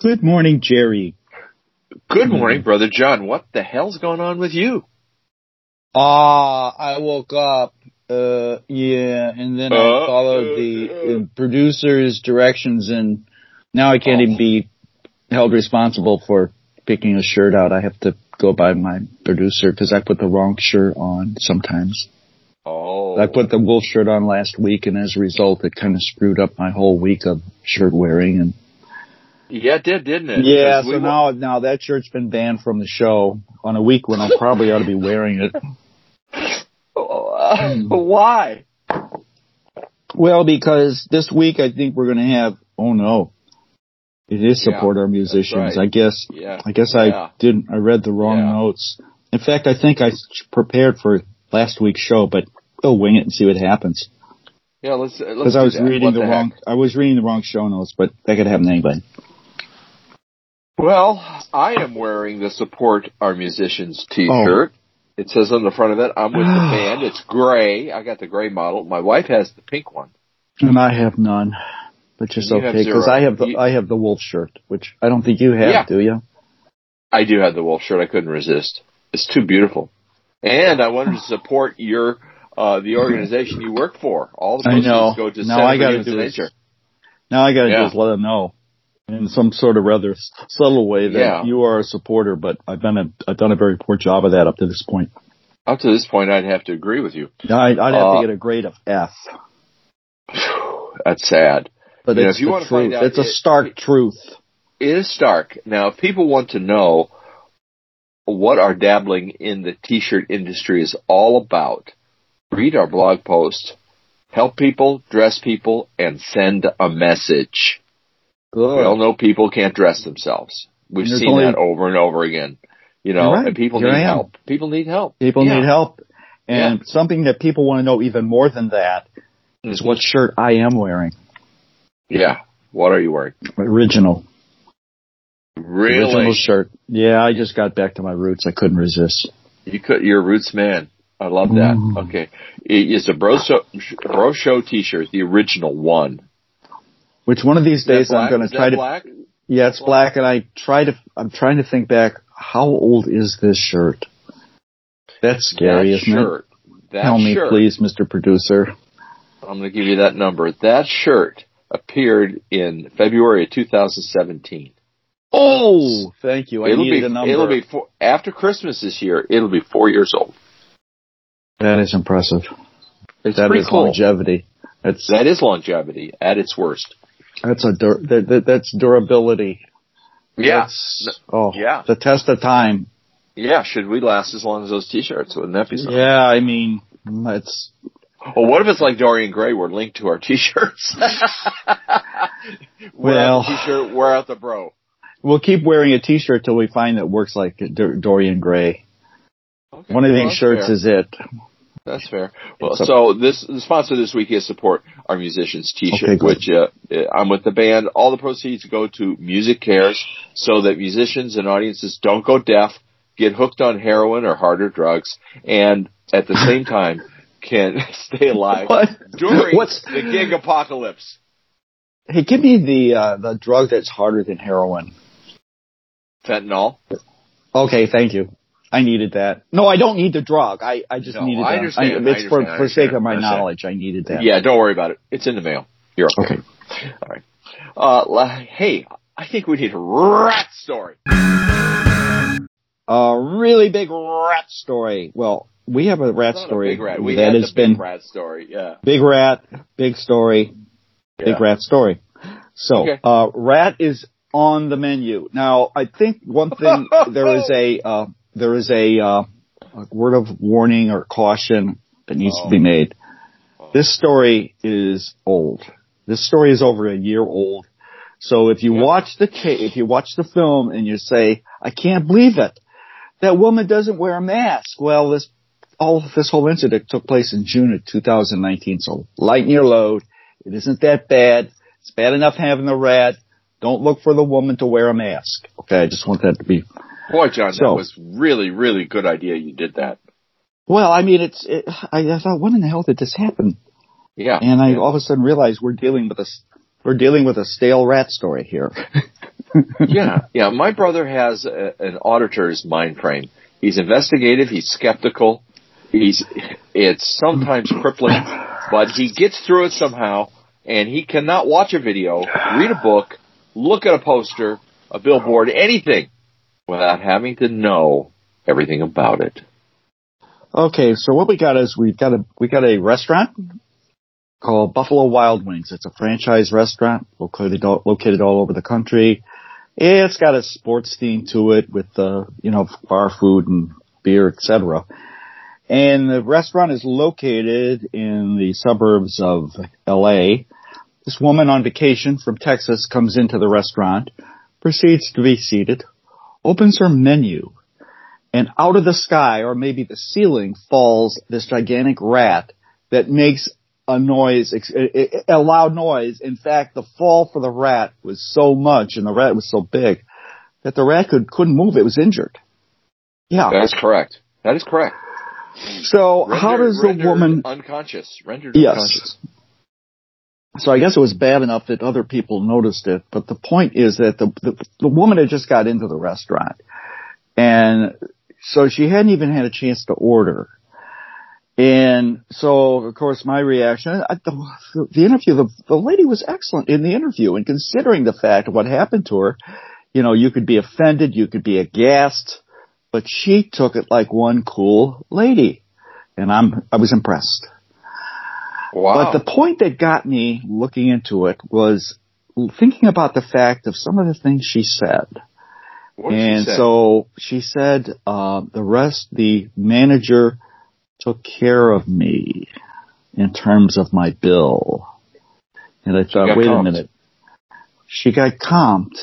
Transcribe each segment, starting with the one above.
Good morning, Jerry. Good morning, brother Jon. What the hell's going on with you? Ah, I woke up, uh, yeah, and then I Uh, followed uh, the uh. uh, producer's directions and now I can't Oh. even be held responsible for picking a shirt out. I have to go by my producer because I put the wrong shirt on sometimes. Oh, I put the wolf shirt on last week and as a result it kind of screwed up my whole week of shirt wearing and yeah, it did, didn't it? yeah, so we now now that shirt's been banned from the show on a week when I probably ought to be wearing it. Why? Well, because this week I think we're going to have. Oh no, it is Yeah, support our musicians. right. I guess. Yeah, I guess Yeah. I didn't. I read the wrong Yeah. notes. In fact, I think I prepared for last week's show, but we'll wing it and see what happens. yeah. Let's uh, let's Because I was that. reading What the, heck? wrong. I was reading the wrong show notes, but that could happen to anybody. Well, I am wearing the support our musicians Oh. T-shirt. It says on the front of it, "I'm with the band." It's gray. I got the gray model. My wife has the pink one. And I have none, which is You okay because. I have the You- I have the wolf shirt, which I don't think you have, Yeah. do you? I do have the wolf shirt. I couldn't resist. It's too beautiful. And I wanted to support your uh the organization you work for. All the proceeds go to Now I gotta do is- Now I got to Yeah. just let them know in some sort of rather subtle way that Yeah. you are a supporter, but I've been a, I've done a very poor job of that up to this point. Up to this point, I'd have to agree with you. I'd, I'd have Uh, to get a grade of F, That's sad. but you know, it's if you the truth. out, it's a it- stark truth. It is stark. Now, if people want to know what our dabbling in the t-shirt industry is all about, read our blog post. Help people, dress people, and send a message. Good. We all know people can't dress themselves. We've seen only- that over and over again. You know, right. and people Here need help. People need help. People Yeah. need help, and something that people want to know even more than that is what mm-hmm. shirt I am wearing. Yeah. What are you wearing? Original, Really? original shirt. Yeah, I just got back to my roots. I couldn't resist. You could. You're a roots man. I love that. Mm. Okay. It's a bro show, bro show t-shirt, the original one. Which one of these days I'm going to try to black? Yeah, it's black, and I try to. I'm trying to think back. How old is this shirt? That's scary, that isn't shirt. it? That Tell me, shirt. please, Mr. Producer. I'm going to give you that number. That shirt appeared in February of 2017. Oh, thank you. I it'll needed be a number. it'll be four, after Christmas this year. It'll be four years old. That is impressive. It's That pretty is cool. longevity. That's That is longevity at its worst. that's a dur- that, that, that's durability. That's, oh, Yeah. The test of time. Yeah. Should we last as long as those T-shirts? Wouldn't that be something? Yeah, I mean, it's Well, what if it's like Dorian Gray? We're linked to our T-shirts. wear Well- out the T-shirt. Wear out the bro. we'll keep wearing a T-shirt till we find that works like Dor- Dorian Gray. Okay, One of these shirts fair. is it. That's fair. Well, a- so this the sponsor this week is support our musicians T-shirt, Okay, which uh, I'm with the band. All the proceeds go to MusiCares, so that musicians and audiences don't go deaf, get hooked on heroin or harder drugs, and at the same time can stay alive What? during What's the gig apocalypse. Hey, give me the uh, the drug that's harder than heroin. Fentanyl. Okay, thank you. I needed that. No, I don't need the drug. I, I just No, needed I that. understand, I it's for, understand, I for sake of my knowledge. I needed that. Yeah, don't worry about it. It's in the mail. You're okay. Okay. All right. Uh, hey, I think we need a rat story. A really big rat story. Well, we have a rat Not a story big rat. We that has been rat story. Yeah. big rat, big story, big rat story. So, Okay. uh, rat is on the menu. Now, I think one thing, there is a, uh, there is a, uh, a word of warning or caution that needs Oh. to be made. This story is old. This story is over a year old. So if you watch the if you watch the film and you say, "I can't believe it," that woman doesn't wear a mask. Well, this all this whole incident took place in June of 2019. So lighten your load. It isn't that bad. It's bad enough having the rat. Don't look for the woman to wear a mask. Okay, I just want that to be Boy, Jon, that was really, really good idea. You did that. Well, I mean, it's. It, I, I thought, when in the hell did this happen? Yeah. And I yeah. all of a sudden realized we're dealing with a we're dealing with a stale rat story here. yeah, yeah. My brother has a, an auditor's mind frame. He's investigative. He's skeptical. He's it's sometimes crippling, but he gets through it somehow. And he cannot watch a video, read a book, look at a poster, a billboard, anything, without having to know everything about it. Okay, so what we got is we've got a we got a restaurant called Buffalo Wild Wings. It's a franchise restaurant located located all over the country. It's got a sports theme to it with the you know bar food and beer, etc. And the restaurant is located in the suburbs of LA. This woman on vacation from Texas comes into the restaurant, proceeds to be seated, opens her menu, and out of the sky, or maybe the ceiling, falls this gigantic rat that makes a noise, a loud noise. In fact, the fall for the rat was so much, and the rat was so big, that the rat could, couldn't move. It was injured. Yeah. That is correct. That is correct. So rendered, how does the woman unconscious rendered yes. unconscious? So I guess it was bad enough that other people noticed it, but the point is that the, the the woman had just got into the restaurant, and so she hadn't even had a chance to order. And so, of course, my reaction, I, the, the interview, the, the lady was excellent in the interview and considering the fact of what happened to her, you know, you could be offended, you could be aghast, but she took it like one cool lady. And I'm, I was impressed. Wow. But the point that got me looking into it was thinking about the fact of some of the things she said. and she so she said, uh, the rest, the manager took care of me in terms of my bill. And I thought, wait comped. a minute. She got comped,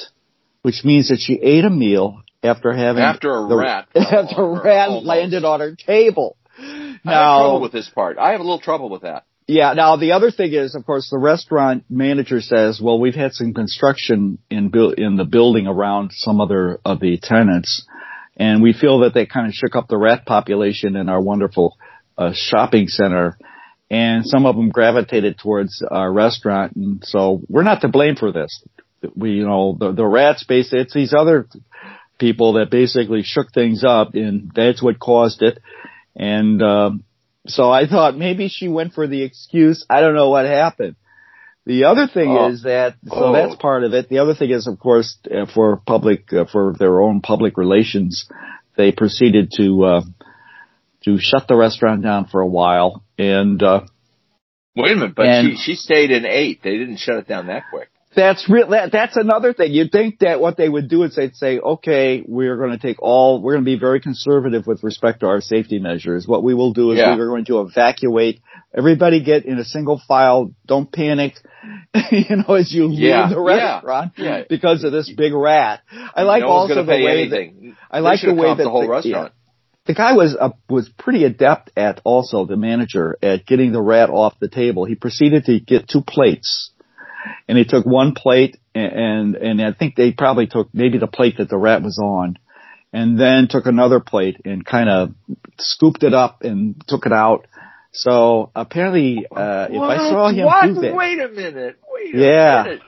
which means that she ate a meal after having after a the, rat after a rat almost. landed on her table. I Now, have trouble with this part. I have a little trouble with that. Yeah. Now the other thing is, of course, the restaurant manager says, "Well, we've had some construction in bu- in the building around some other of the tenants, and we feel that they kind of shook up the rat population in our wonderful uh, shopping center." And some of them gravitated towards our restaurant, and so we're not to blame for this. We, you know, the the rats basically it's these other people that basically shook things up, and that's what caused it. And um, so I thought maybe she went for the excuse. I don't know what happened. The other thing Oh. is that so Oh. that's part of it. The other thing is, of course, uh, for public uh, for their own public relations, they proceeded to uh, to shut the restaurant down for a while. And uh, Wait a minute, but And- she she stayed in eight. They didn't shut it down that quick. That's real. That, that's another thing. You'd think that what they would do is they'd say, okay, we're going to take all, we're going to be very conservative with respect to our safety measures. What we will do is Yeah. we're going to evacuate. Everybody get in a single file. Don't panic. you know, as you Yeah, leave the restaurant yeah. because of this big rat. I like no also the way anything. I They like the way that the whole the- restaurant. that the guy was uh, was pretty adept at also the manager at getting the rat off the table. He proceeded to get two plates, and he took one plate and and and I think they probably took maybe the plate that the rat was on, and then took another plate and kind of scooped it up and took it out. So apparently, uh, if I saw him what? do that, Wait a minute. Wait a Yeah. minute.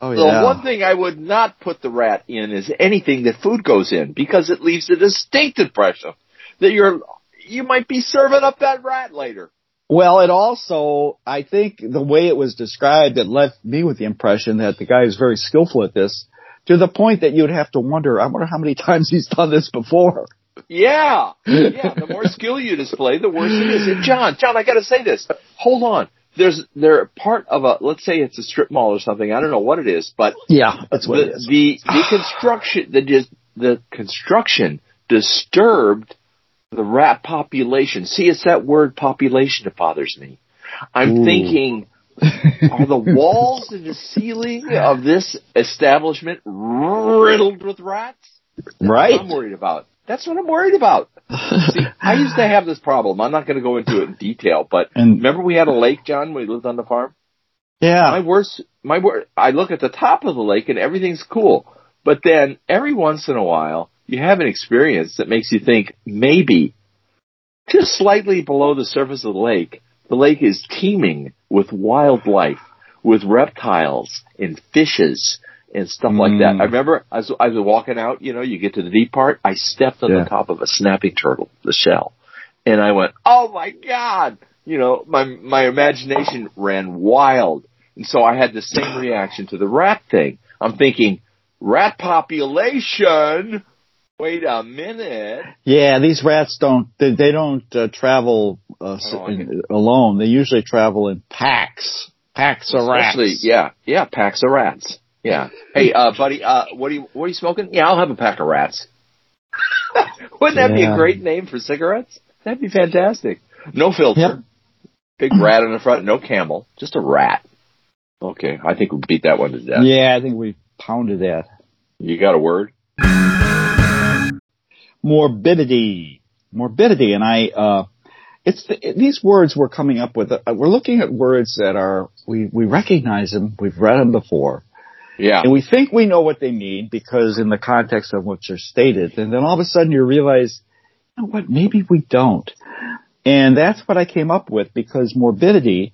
oh The yeah, one thing I would not put the rat in is anything that food goes in because it leaves a distinct impression that you're you might be serving up that rat later. Well, it also, I think the way it was described, it left me with the impression that the guy is very skillful at this to the point that you'd have to wonder, I wonder how many times he's done this before. Yeah, yeah. The more skill you display, the worse it is. And Jon, Jon, I got to say this. Hold on. There's they're part of a let's say it's a strip mall or something. I don't know what it is, but Yeah, that's what the, it is. the the construction the the construction disturbed the rat population. See, it's that word population that bothers me. I'm Ooh. thinking, are the walls and the ceiling of this establishment riddled with rats? That's right? what I'm worried about. That's what I'm worried about. See, I used to have this problem. I'm not going to go into it in detail, but And remember we had a lake, Jon, when we lived on the farm? Yeah. My worst, my wor I look at the top of the lake and everything's cool. But then every once in a while, you have an experience that makes you think maybe just slightly below the surface of the lake, the lake is teeming with wildlife, with reptiles and fishes and stuff mm. like that. Mm. I remember I was, I was walking out, you know, you get to the deep part, I stepped on yeah. the top of a snapping turtle, the shell, and I went, oh my god! You know, my, my imagination ran wild. And so I had the same reaction to the rat thing. I'm thinking, rat population? Wait a minute. Yeah, these rats don't, they, they don't uh, travel uh, in, alone. They usually travel in packs. Packs of Especially, rats. Yeah, yeah, packs of rats. Yeah. Hey, uh, buddy, uh, what are you, what are you smoking? Yeah, I'll have a pack of rats. Wouldn't that yeah. be a great name for cigarettes? That'd be fantastic. No filter. Yep. Big rat in the front, no camel, just a rat. Okay, I think we beat that one to death. Yeah, I think we pounded that. You got a word? Morbidity. Morbidity, and I, uh, it's the, these words we're coming up with. Uh, we're looking at words that are we we recognize them. We've read them before. Yeah. And we think we know what they mean because in the context of what they're stated, and then all of a sudden you realize, you know what? Maybe we don't. And that's what I came up with because morbidity,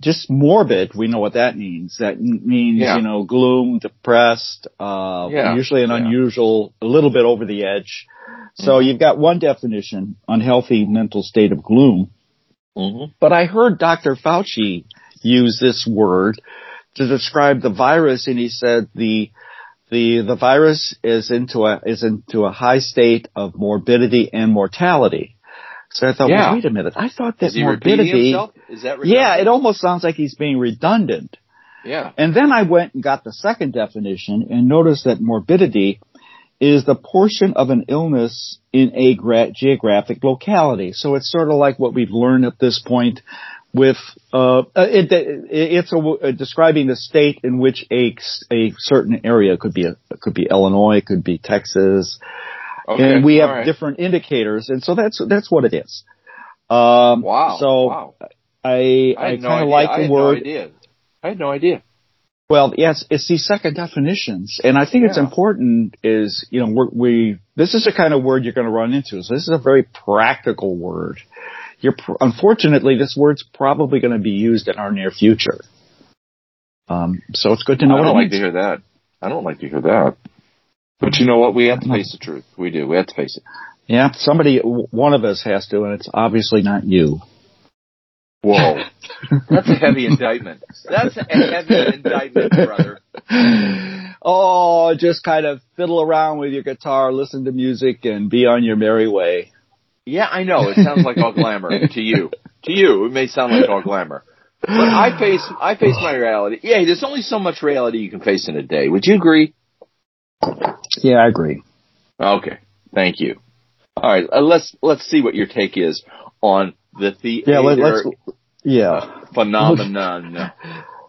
just morbid, we know what that means. That means, yeah. you know, gloom, depressed, uh, yeah. usually an yeah. unusual, a little bit over the edge. So mm-hmm. you've got one definition, unhealthy mental state of gloom. Mm-hmm. But I heard Dr. Fauci use this word to describe the virus and he said the the the virus is into a is into a high state of morbidity and mortality. So I thought, yeah. well, wait a minute. I thought that morbidity. Is that redundant? Yeah, it almost sounds like he's being redundant. Yeah. And then I went and got the second definition and noticed that morbidity is the portion of an illness in a gra- geographic locality. So it's sort of like what we've learned at this point with uh, it, it's a, a, describing the state in which a a certain area could be a, could be Illinois, could be Texas, Okay, and we have right. different indicators, and so that's that's what it is. Um, wow. So wow. I I, I kind of like the word. No I had no idea. Well, yes, it's these second definitions, and I think yeah. it's important. Is you know we this is the kind of word you're going to run into. So this is a very practical word. You're unfortunately this word's probably going to be used in our near future. Um, so it's good to know. I don't like means. to hear that. I don't like to hear that. But you know what? We have to face the truth. We do. We have to face it. Yeah, somebody, one of us has to, and it's obviously not you. Whoa. That's a heavy indictment. That's a heavy indictment, brother. Oh, just kind of fiddle around with your guitar, listen to music, and be on your merry way. Yeah, I know. It sounds like all glamour to you. To you, it may sound like all glamour. But I face, I face my reality. Yeah, there's only so much reality you can face in a day. Would you agree? Yeah, I agree. Okay, thank you. All right, uh, let's let's see what your take is on the theater yeah, let, us yeah. phenomenon.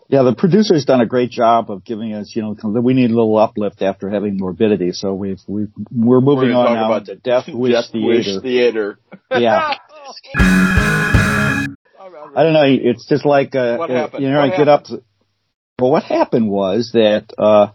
Yeah, the producer's done a great job of giving us, you know, we need a little uplift after having morbidity. So we've, we we're moving we're on now to Death Wish Death Theater. Wish Theater. Yeah. I don't know. It's just like, uh, you know, what I get up. To, well, what happened was that, uh,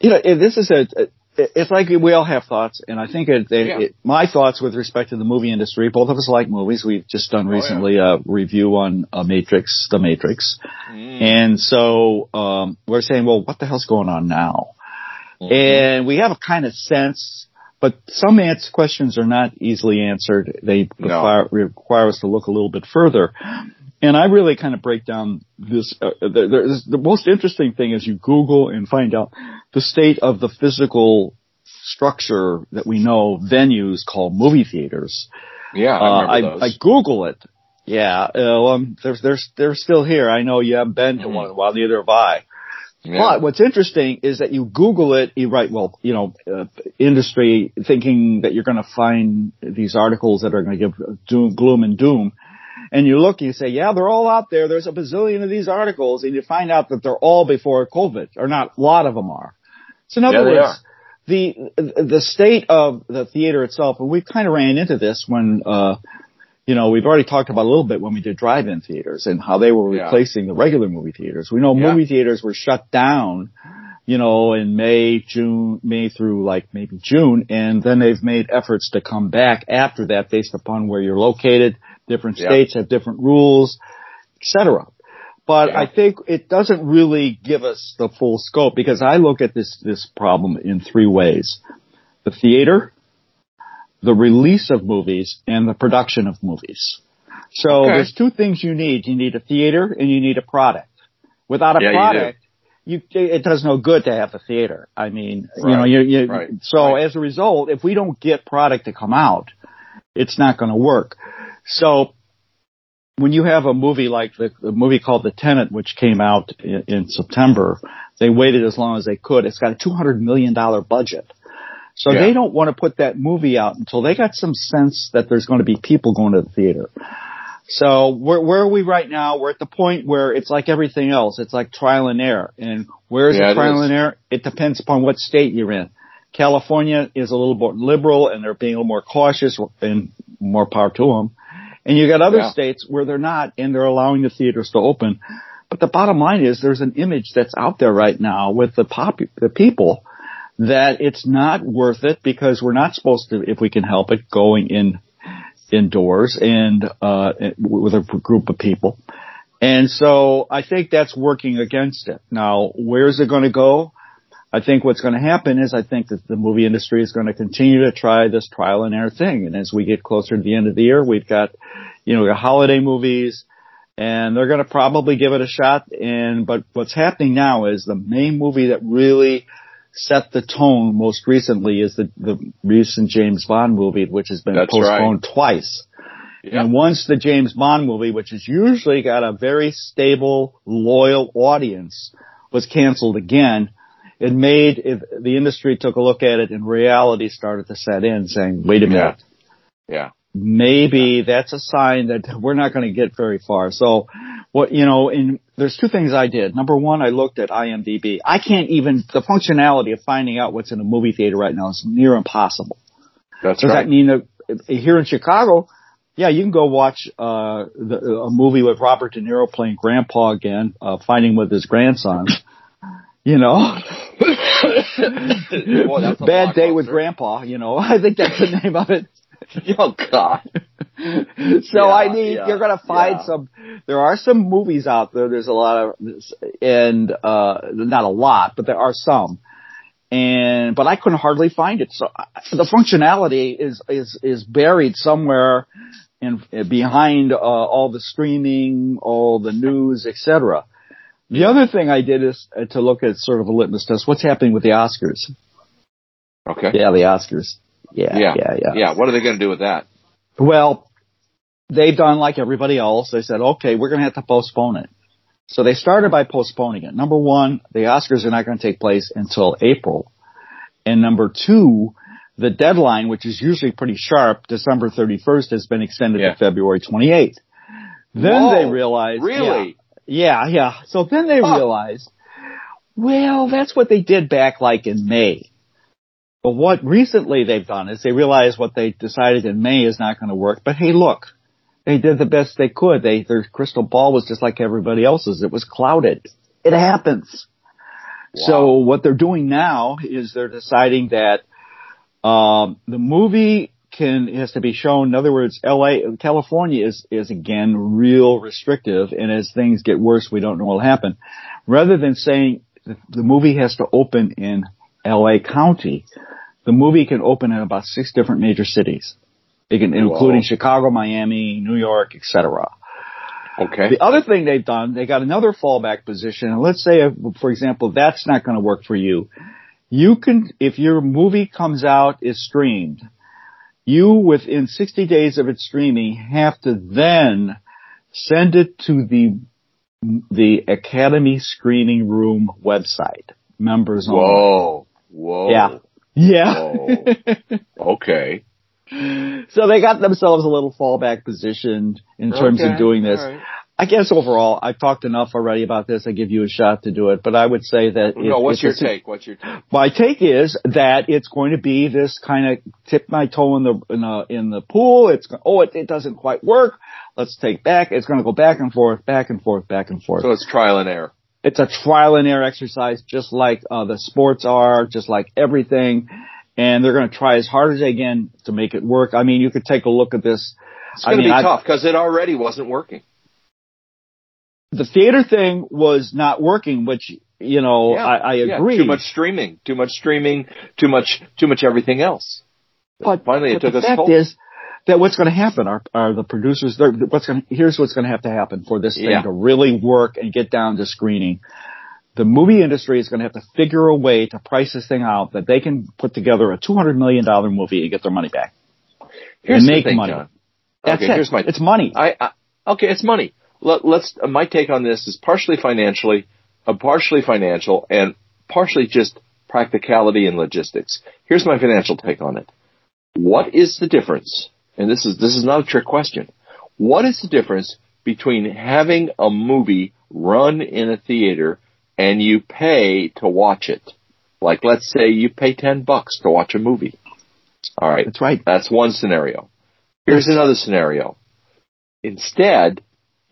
you know, this is a, it's like we all have thoughts, and I think it, it, yeah. it, my thoughts with respect to the movie industry. Both of us like movies. We've just done recently oh, yeah. a review on uh, Matrix, The Matrix, mm. and so um, we're saying, well, what the hell's going on now? Mm-hmm. And we have a kind of sense, but some answer, questions are not easily answered. They require, require us to look a little bit further. And I really kind of break down this. Uh, the, the, most interesting thing is you Google and find out the state of the physical structure that we know venues called movie theaters. Yeah, I, uh, I, I, Google it. Yeah, uh, um, they're, they're, they're still here. I know you haven't been to mm-hmm. one in a while, neither have I. Yeah. But what's interesting is that you Google it, you write, well, you know, uh, industry thinking that you're going to find these articles that are going to give doom, gloom and doom and you look, and you say, yeah, they're all out there. There's a bazillion of these articles, and you find out that they're all before COVID, or not. A lot of them are. So in other yeah, words, the the state of the theater itself, and we kind of ran into this when, uh, you know, we've already talked about a little bit when we did drive-in theaters and how they were replacing yeah. the regular movie theaters. We know yeah. movie theaters were shut down you know, in May, June, May through like maybe June, and then they've made efforts to come back after that based upon where you're located. Different Yeah. states have different rules, etc. But Yeah. I think it doesn't really give us the full scope because I look at this this problem in three ways: the theater, the release of movies, and the production of movies. So Okay. there's two things you need: you need a theater and you need a product. Without a Yeah, you do. product, you, it does no good to have a theater. I mean, you know, you, you right, so right. as a result, if we don't get product to come out, it's not going to work. So when you have a movie like the, the movie called The Tenet, which came out in, in September, they waited as long as they could. It's got a two hundred million dollar budget. So Yeah. they don't want to put that movie out until they got some sense that there's going to be people going to the theater. So where, where are we right now? We're at the point where it's like everything else. It's like trial and error. And where is Yeah, the trial is. and error? It depends upon what state you're in. California is a little more liberal and they're being a little more cautious and more power to them. And you got other Yeah. states where they're not and they're allowing the theaters to open. But the bottom line is there's an image that's out there right now with the pop, the people that it's not worth it because we're not supposed to, if we can help it, going in indoors and uh, with a group of people. And so I think that's working against it. Now, where's it going to go? I think what's going to happen is I think that the movie industry is going to continue to try this trial and error thing. And as we get closer to the end of the year, we've got, you know, the holiday movies and they're going to probably give it a shot. And, but what's happening now is the main movie that really set the tone most recently is the, the recent James Bond movie, which has been That's postponed twice. Yeah. And once the James Bond movie, which has usually got a very stable, loyal audience, was canceled again, it made if the industry took a look at it and reality started to set in, saying, "Wait a minute, Yeah. maybe that's a sign that we're not going to get very far." So, what you know, in there's two things I did. Number one, I looked at IMDb. I can't even the functionality of finding out what's in a movie theater right now is near impossible. That's Does right. that mean that here in Chicago, yeah, you can go watch uh, the, a movie with Robert De Niro playing Grandpa again, uh, fighting with his grandson. You know, Boy, bad day with. Grandpa. You know, I think that's the name of it. Oh God. so Yeah, I mean, yeah, you're gonna find yeah. some. There are some movies out there. There's a lot of, and uh, not a lot, but there are some. And but I couldn't hardly find it. So I- the functionality is is is buried somewhere in behind uh, all the streaming, all the news, etc. The other thing I did is uh, to look at sort of a litmus test. What's happening with the Oscars? Okay. Yeah, the Oscars. Yeah, Yeah. yeah, yeah. Yeah. What are they going to do with that? Well, they've done like everybody else. They said, okay, we're going to have to postpone it. So they started by postponing it. Number one, the Oscars are not going to take place until April. And number two, the deadline, which is usually pretty sharp, December 31st, has been extended Yeah. to February 28th. Then Whoa, they realized, Really? yeah, yeah. Yeah. So then they Huh. realized, well, that's what they did back like in May. But what recently they've done is they realized what they decided in May is not going to work. But hey, look, they did the best they could. They, their crystal ball was just like everybody else's. It was clouded. It happens. So what they're doing now is they're deciding that um, the movie can has to be shown. In other words, L.A. California is is again real restrictive, and as things get worse, we don't know what will happen. Rather than saying the, the movie has to open in L.A. County, the movie can open in about six different major cities, it can, including Chicago, Miami, New York, etc. Okay. The other thing they've done, they got another fallback position. And let's say, if, for example, that's not going to work for you. You can, if your movie comes out, is streamed, you within 60 days of its streaming have to then send it to the, the Academy Screening Room website. Members only. Whoa. Whoa. Yeah. Yeah. Whoa. Okay. so they got themselves a little fallback position in terms Okay. of doing this. All right. I guess overall, I've talked enough already about this. I give you a shot to do it, but I would say that No, it- what's your take? What's your take? My take is that it's going to be this kind of tip my toe in the in the in the pool. It's oh, it, it doesn't quite work. Let's take back. It's going to go back and forth, back and forth, back and forth. So it's trial and error. it's a trial and error exercise, just like uh, the sports are, just like everything. And they're going to try as hard as they can to make it work. I mean, you could take a look at this. It's going to be I, tough because it already wasn't working. The theater thing was not working, which you know yeah, I, I agree. Yeah. Too much streaming, too much streaming, too much, too much everything else. But finally, but it took the us. fact is that what's going to happen are, are the producers. What's going here's what's going to have to happen for this thing yeah. to really work and get down to screening. The movie industry is going to have to figure a way to price this thing out that they can put together a two hundred million dollar movie and get their money back. Here's and make thing, money. Jon. That's okay, it. Here's my, it's money. I, I okay, it's money. Let, us uh, my take on this is partially financially, uh, partially financial, and partially just practicality and logistics. Here's my financial take on it. What is the difference and this is this is not a trick question. What is the difference between having a movie run in a theater and you pay to watch it? Like let's say you pay 10 bucks to watch a movie. All right. That's right. That's one scenario. Here's another scenario. Instead,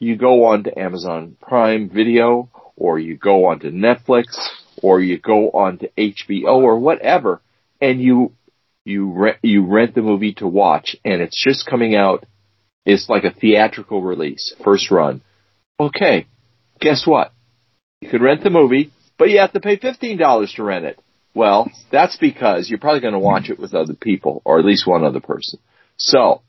you go on to Amazon Prime Video or you go on to Netflix or you go on to HBO or whatever and you you rent you rent the movie to watch, and it's just coming out. It's like a theatrical release, first run. Okay, guess what? You could rent the movie, but you have to pay fifteen dollars to rent it. Well, that's because you're probably going to watch it with other people, or at least one other person. So,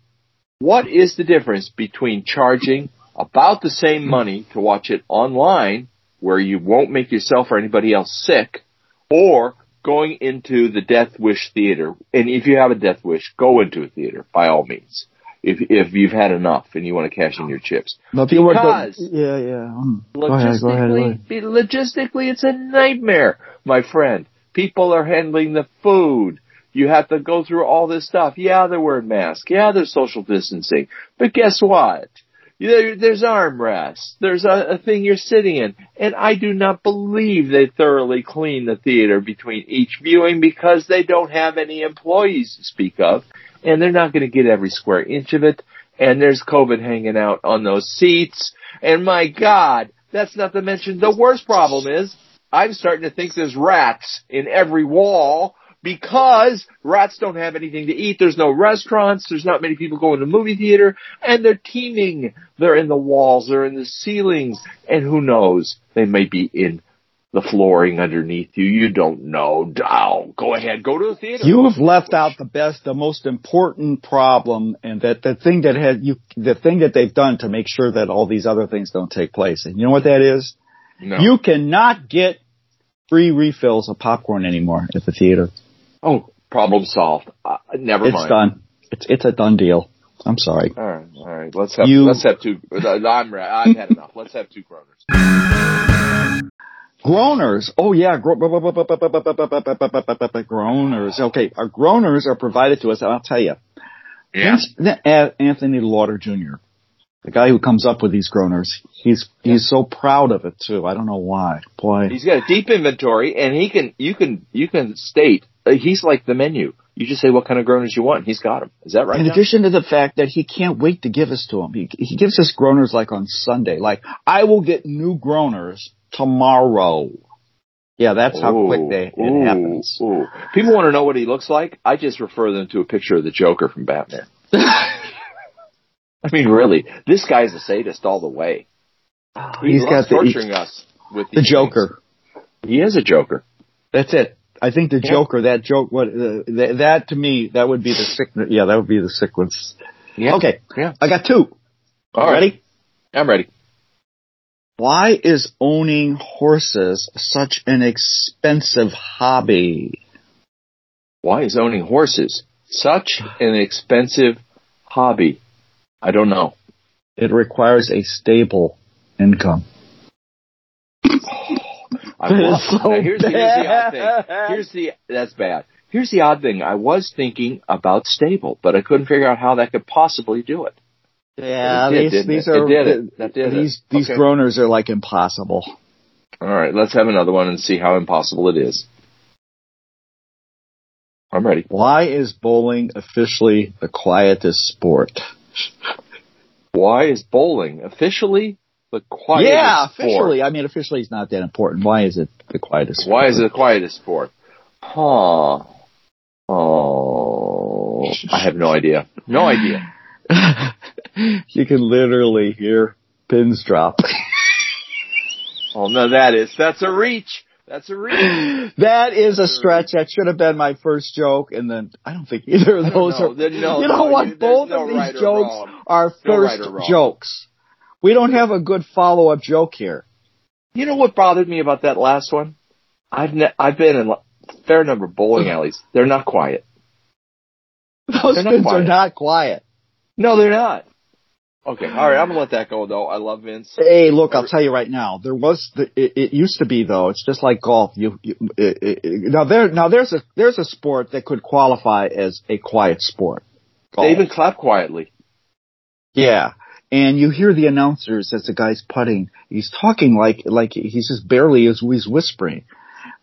what is the difference between charging about the same money to watch it online, where you won't make yourself or anybody else sick, or going into the Death Wish theater, and if you have a Death Wish, go into a theater by all means. If if you've had enough and you want to cash in your chips, no, because yeah, yeah. Um, logistically, go ahead, go ahead, logistically, it's a nightmare, my friend. People are handling the food. You have to go through all this stuff. Yeah, they're wearing masks. Yeah, they're social distancing. But guess what? There, there's armrests. There's a, a thing you're sitting in. And I do not believe they thoroughly clean the theater between each viewing because they don't have any employees to speak of. And they're not going to get every square inch of it. And there's COVID hanging out on those seats. And my God, that's not to mention the worst problem is I'm starting to think there's rats in every wall because rats don't have anything to eat. There's no restaurants. There's not many people going to the movie theater and they're teeming. They're in the walls. They're in the ceilings. And who knows? They may be in the flooring underneath you. You don't know. Oh, go ahead. Go to the theater. You have left out the best, the most important problem and that the thing that had you, the thing that they've done to make sure that all these other things don't take place. And you know what that is? No. You cannot get free refills of popcorn anymore at the theater. Oh, problem solved. Uh, never it's mind. It's done. It's it's a done deal. I'm sorry. All right, all right. Let's have you, let's have two. I'm I've had enough. Let's have two groaners. Groaners. Oh yeah, Gro- groaners. Okay, our groaners are provided to us. I'll tell you. Yeah. Anthony Lauder Jr the guy who comes up with these groaners, he's he's so proud of it too. I don't know why. Boy, he's got a deep inventory, and he can you can you can state uh, Uh, he's like the menu. You just say what kind of groaners you want, and he's got them. Is that right? In addition to the fact that he can't wait to give us to him, he, he gives us groaners like on Sunday. Like I will get new groaners tomorrow. Yeah, that's how ooh, quick they, it ooh, happens. Ooh. People want to know what he looks like. I just refer them to a picture of the Joker from Batman. I mean, really, this guy's a sadist all the way. Oh, he he's got the, torturing us with the Joker. Things. He is a Joker. That's it. I think the yeah. Joker, that joke, what uh, that, that, to me, that would be the sick. Yeah, that would be the sequence. Yeah. Okay. Yeah. I got two. All right. Ready? I'm ready. Why is owning horses such an expensive hobby? Why is owning horses such an expensive hobby? I don't know. It requires a stable income. I so now, here's, the, here's the odd thing. Here's the that's bad. Here's the odd thing. I was thinking about stable, but I couldn't figure out how that could possibly do it. Yeah, it did, these, these are these it. these okay. groaners are like impossible. All right, let's have another one and see how impossible it is. I'm ready. Why is bowling officially the quietest sport? Why is bowling officially The quietest yeah, sport. officially. I mean, officially, it's not that important. Why is it the quietest? Why is it the quietest sport? Huh. Oh, I have no idea. No idea. you can literally hear pins drop. Oh no, that is that's a reach. That's a reach. that is a stretch. That should have been my first joke, and then I don't think either of those are. No, you know no, what? Both no of these right jokes are No right first jokes. We don't have a good follow-up joke here. You know what bothered me about that last one? I've ne- I've been in a fair number of bowling alleys. They're not quiet. Those They're not pins are quiet. not quiet. No, they're not. Okay, all right. I'm gonna let that go though. I love Vince. Hey, look, I'll tell you right now. There was the, it, it used to be though. It's just like golf. You, you it, it, now there now there's a there's a sport that could qualify as a quiet sport. Golf. They even clap quietly. Yeah. And you hear the announcers as the guy's putting. He's talking like like he's just barely is he's whispering.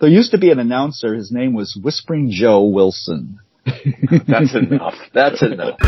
There used to be an announcer. His name was Whispering Joe Wilson. That's enough. That's enough.